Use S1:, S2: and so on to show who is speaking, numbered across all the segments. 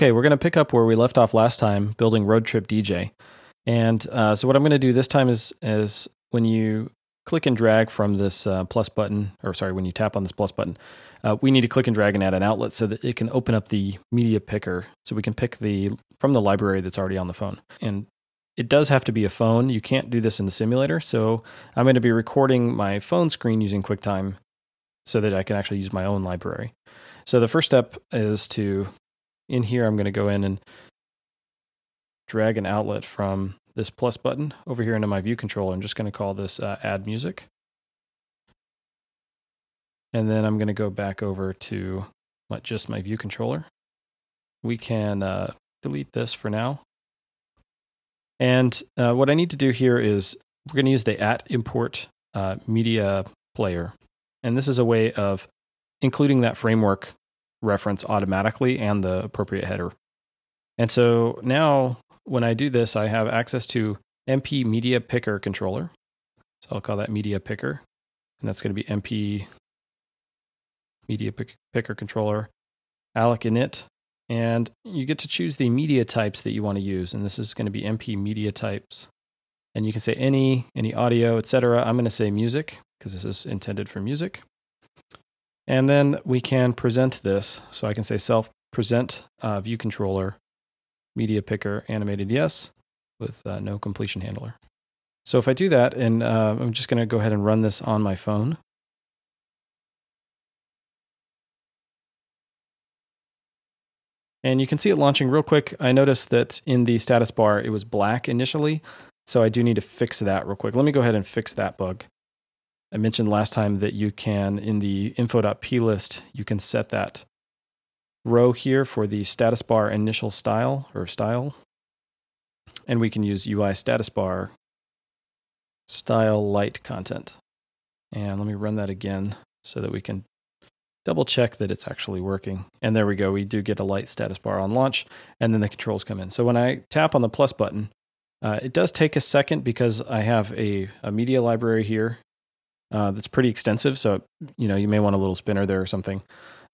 S1: Okay, we're going to pick up where we left off last time, building Road Trip DJ. And uh, so what I'm going to do this time is is when you click and drag from this uh, plus button, or sorry, when you tap on this plus button, uh, we need to click and drag and add an outlet so that it can open up the media picker, so we can pick the from the library that's already on the phone. And it does have to be a phone. You can't do this in the simulator. So I'm going to be recording my phone screen using QuickTime so that I can actually use my own library. So the first step is to, in here, I'm going to go in and drag an outlet from this plus button over here into my view controller. I'm just going to call this uh, add music. And then I'm going to go back over to my, just my view controller. We can uh, delete this for now. And uh, what I need to do here is we're going to use the at import uh, media player. And this is a way of including that framework reference automatically and the appropriate header. And so now when I do this, I have access to MP Media Picker controller. So I'll call that Media Picker. And that's going to be MP Media Picker controller, alloc init. And you get to choose the media types that you want to use. And this is going to be MP media types. And you can say any, any audio, etc. I'm going to say music because this is intended for music. And then we can present this. So I can say self present uh, view controller, media picker, animated yes, with uh, no completion handler. So if I do that, and uh, I'm just going to go ahead and run this on my phone. And you can see it launching real quick. I noticed that in the status bar, it was black initially. So I do need to fix that real quick. Let me go ahead and fix that bug. I mentioned last time that you can, in the info.plist, you can set that row here for the status bar initial style or style. And we can use UI status bar style light content. And let me run that again so that we can double check that it's actually working. And there we go. We do get a light status bar on launch, and then the controls come in. So when I tap on the plus button, uh, it does take a second because I have a, a media library here uh, that's pretty extensive. So, you know, you may want a little spinner there or something.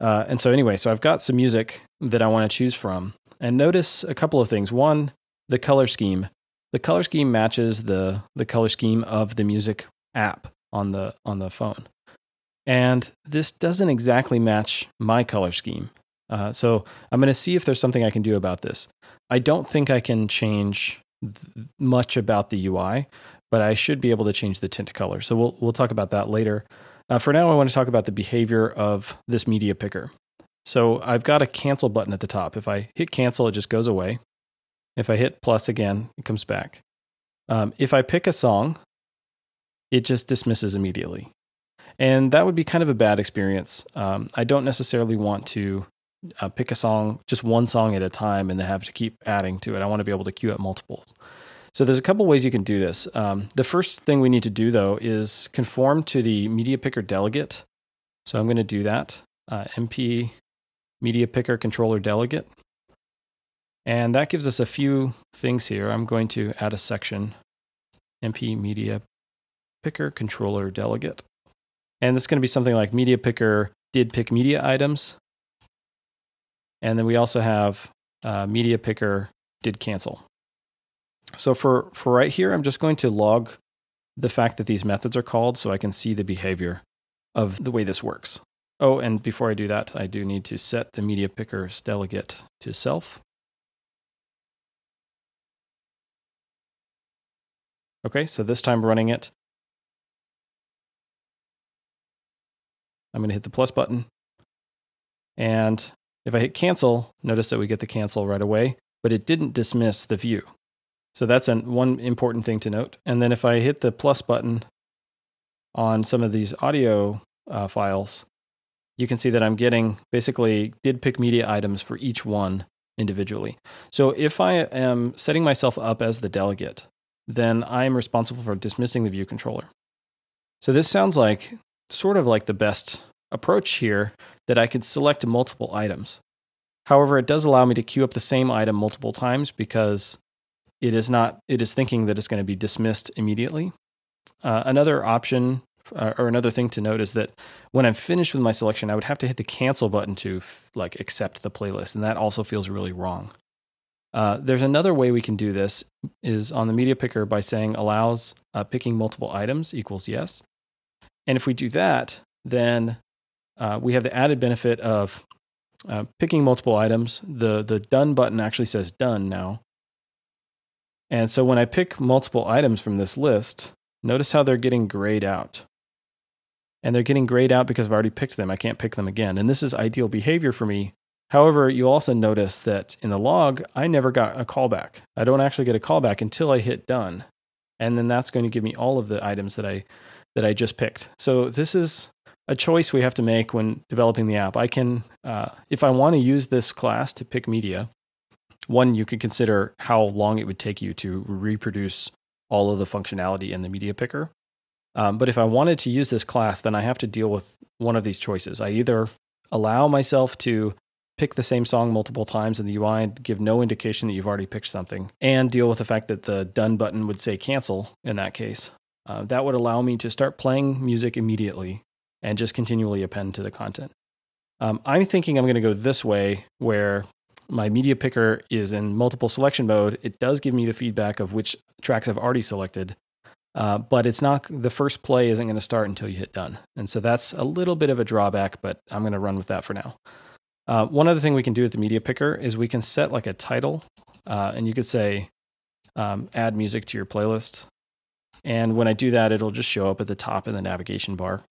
S1: Uh, and so, anyway, so I've got some music that I want to choose from. And notice a couple of things. One, the color scheme. The color scheme matches the, the color scheme of the music app on the, on the phone. And this doesn't exactly match my color scheme. Uh, so I'm going to see if there's something I can do about this. I don't think I can change th- much about the UI, but I should be able to change the tint color. So we'll we'll talk about that later. Uh, for now, I want to talk about the behavior of this media picker. So I've got a cancel button at the top. If I hit cancel, it just goes away. If I hit plus again, it comes back. Um, if I pick a song, it just dismisses immediately. And that would be kind of a bad experience. Um, I don't necessarily want to uh, pick a song, just one song at a time, and then have to keep adding to it. I want to be able to queue up multiples. So there's a couple ways you can do this. Um, the first thing we need to do though is conform to the media picker delegate. So I'm going to do that. Uh, MP media picker controller delegate. And that gives us a few things here. I'm going to add a section MP media picker controller delegate. And this is going to be something like media picker did pick media items. And then we also have uh, media picker did cancel. So for, for right here, I'm just going to log the fact that these methods are called so I can see the behavior of the way this works. Oh, and before I do that, I do need to set the media pickers delegate to self. Okay, so this time running it, I'm going to hit the plus button. And if I hit cancel, notice that we get the cancel right away, but it didn't dismiss the view. So that's an, one important thing to note. And then if I hit the plus button on some of these audio uh, files, you can see that I'm getting basically did pick media items for each one individually. So if I am setting myself up as the delegate, then I'm responsible for dismissing the view controller. So this sounds like sort of like the best approach here that I could select multiple items. However, it does allow me to queue up the same item multiple times because it is not it is thinking that it's going to be dismissed immediately. Uh, another option uh, or another thing to note is that when I'm finished with my selection, I would have to hit the cancel button to f- like accept the playlist, and that also feels really wrong. Uh, there's another way we can do this is on the media picker by saying allows uh, picking multiple items equals yes. And if we do that, then uh, we have the added benefit of uh, picking multiple items. The, the done button actually says done now. And so when I pick multiple items from this list, notice how they're getting grayed out. And they're getting grayed out because I've already picked them. I can't pick them again. And this is ideal behavior for me However, you also notice that in the log, I never got a callback. I don't actually get a callback until I hit done. And then that's going to give me all of the items that I that I just picked. So this is a choice we have to make when developing the app. I can, uh, if I want to use this class to pick media, one, you could consider how long it would take you to reproduce all of the functionality in the media picker. Um, but if I wanted to use this class, then I have to deal with one of these choices. I either allow myself to pick the same song multiple times in the UI and give no indication that you've already picked something, and deal with the fact that the done button would say cancel in that case. Uh, that would allow me to start playing music immediately and just continually append to the content. Um, I'm thinking I'm going to go this way where my media picker is in multiple selection mode. It does give me the feedback of which tracks I've already selected, uh, but it's not the first play isn't going to start until you hit done. And so that's a little bit of a drawback, but I'm going to run with that for now. Uh, one other thing we can do with the media picker is we can set like a title, uh, and you could say um, add music to your playlist. And when I do that, it'll just show up at the top in the navigation bar.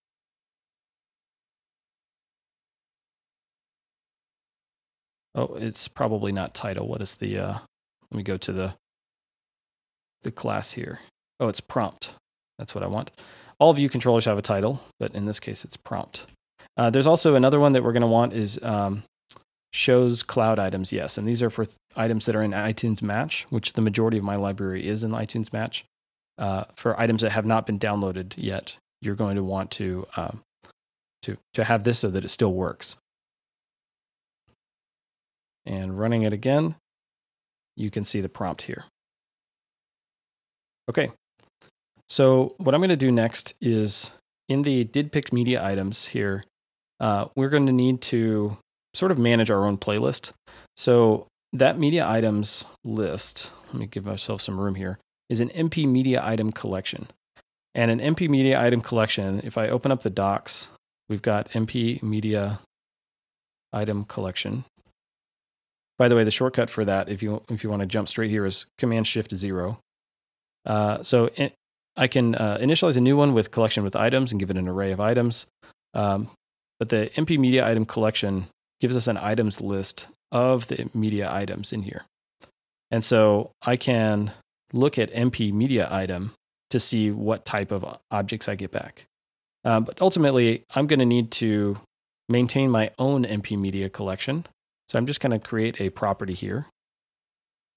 S1: Oh, it's probably not title. What is the? Uh, let me go to the the class here. Oh, it's prompt. That's what I want. All view controllers have a title, but in this case, it's prompt. Uh, there's also another one that we're going to want is um, shows cloud items. Yes, and these are for th- items that are in iTunes Match, which the majority of my library is in iTunes Match. Uh, for items that have not been downloaded yet, you're going to want to um, to to have this so that it still works. And running it again, you can see the prompt here. Okay, so what I'm going to do next is in the did pick media items here, uh, we're going to need to sort of manage our own playlist. So that media items list, let me give myself some room here, is an MP media item collection. And an MP media item collection, if I open up the docs, we've got MP media item collection. By the way, the shortcut for that, if you if you want to jump straight here, is Command Shift Zero. Uh, so I can uh, initialize a new one with collection with items and give it an array of items. Um, but the MP media item collection gives us an items list of the media items in here. And so I can look at MP media item to see what type of objects I get back. Um, but ultimately, I'm going to need to maintain my own MP media collection. So I'm just going to create a property here.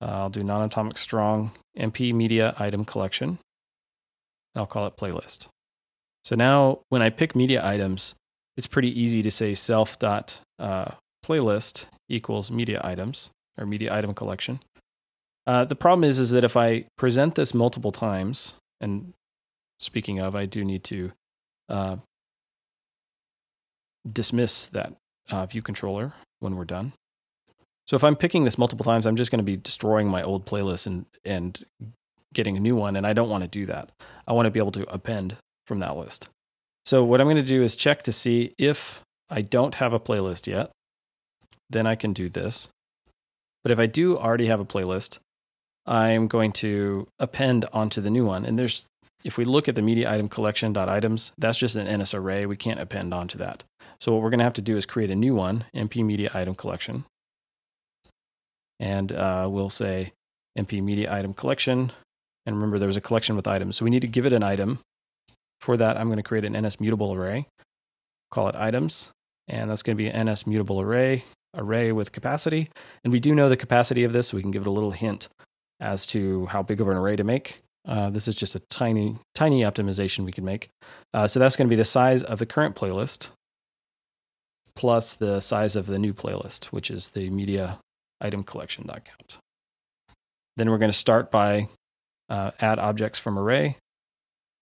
S1: Uh, I'll do non atomic strong MP media item collection. I'll call it playlist. So now when I pick media items, it's pretty easy to say self dot uh, playlist equals media items or media item collection. Uh, the problem is, is that if I present this multiple times, and speaking of, I do need to uh, dismiss that uh, view controller when we're done. So if I'm picking this multiple times, I'm just going to be destroying my old playlist and and getting a new one, and I don't want to do that. I want to be able to append from that list. So what I'm going to do is check to see if I don't have a playlist yet. Then I can do this. But if I do already have a playlist, I'm going to append onto the new one. And there's, if we look at the media item collection items, that's just an NS array. We can't append onto that. So what we're going to have to do is create a new one, MP media item collection. And uh, we'll say MP media item collection. And remember, there was a collection with items. So we need to give it an item for that, I'm going to create an NS mutable array, call it items, and that's going to be an NS mutable array, array with capacity. And we do know the capacity of this, so we can give it a little hint as to how big of an array to make. Uh, this is just a tiny, tiny optimization we can make. Uh, so that's going to be the size of the current playlist plus the size of the new playlist, which is the media item collection count. Then we're going to start by uh, add objects from array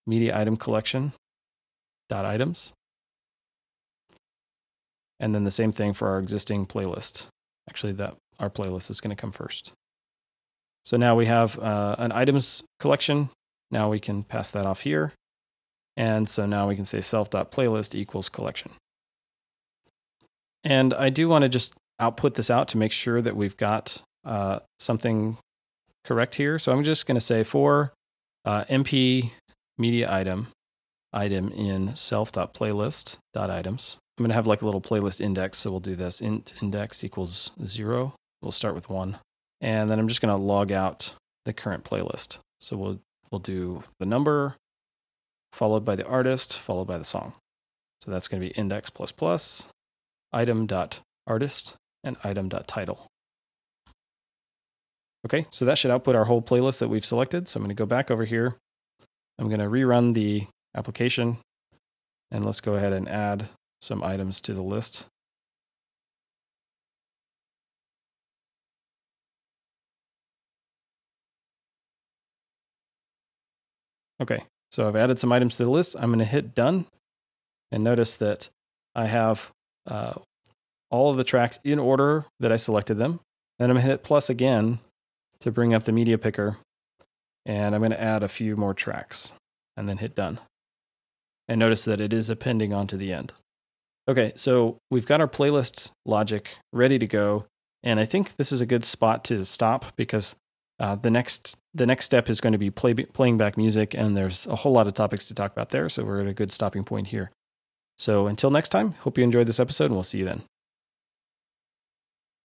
S1: media item collection. dot items. And then the same thing for our existing playlist. Actually, that our playlist is going to come first. So now we have uh, an items collection. Now we can pass that off here. And so now we can say self.playlist equals collection. And I do want to just output this out to make sure that we've got uh, something correct here. So I'm just going to say for uh, MP media item, item in self.playlist.items. I'm going to have like a little playlist index. So we'll do this int index equals zero. We'll start with one. And then I'm just going to log out the current playlist. So we'll, we'll do the number followed by the artist, followed by the song. So that's going to be index plus plus item dot artist and item dot title. Okay, so that should output our whole playlist that we've selected. So I'm going to go back over here. I'm going to rerun the application and let's go ahead and add some items to the list. Okay, so I've added some items to the list. I'm going to hit done and notice that I have uh, all of the tracks in order that I selected them. Then I'm going to hit plus again to bring up the media picker. And I'm going to add a few more tracks and then hit done. And notice that it is appending onto the end. Okay, so we've got our playlist logic ready to go. And I think this is a good spot to stop because uh, the next the next step is going to be play, playing back music, and there's a whole lot of topics to talk about there. So we're at a good stopping point here. So until next time, hope you enjoyed this episode, and we'll see you then.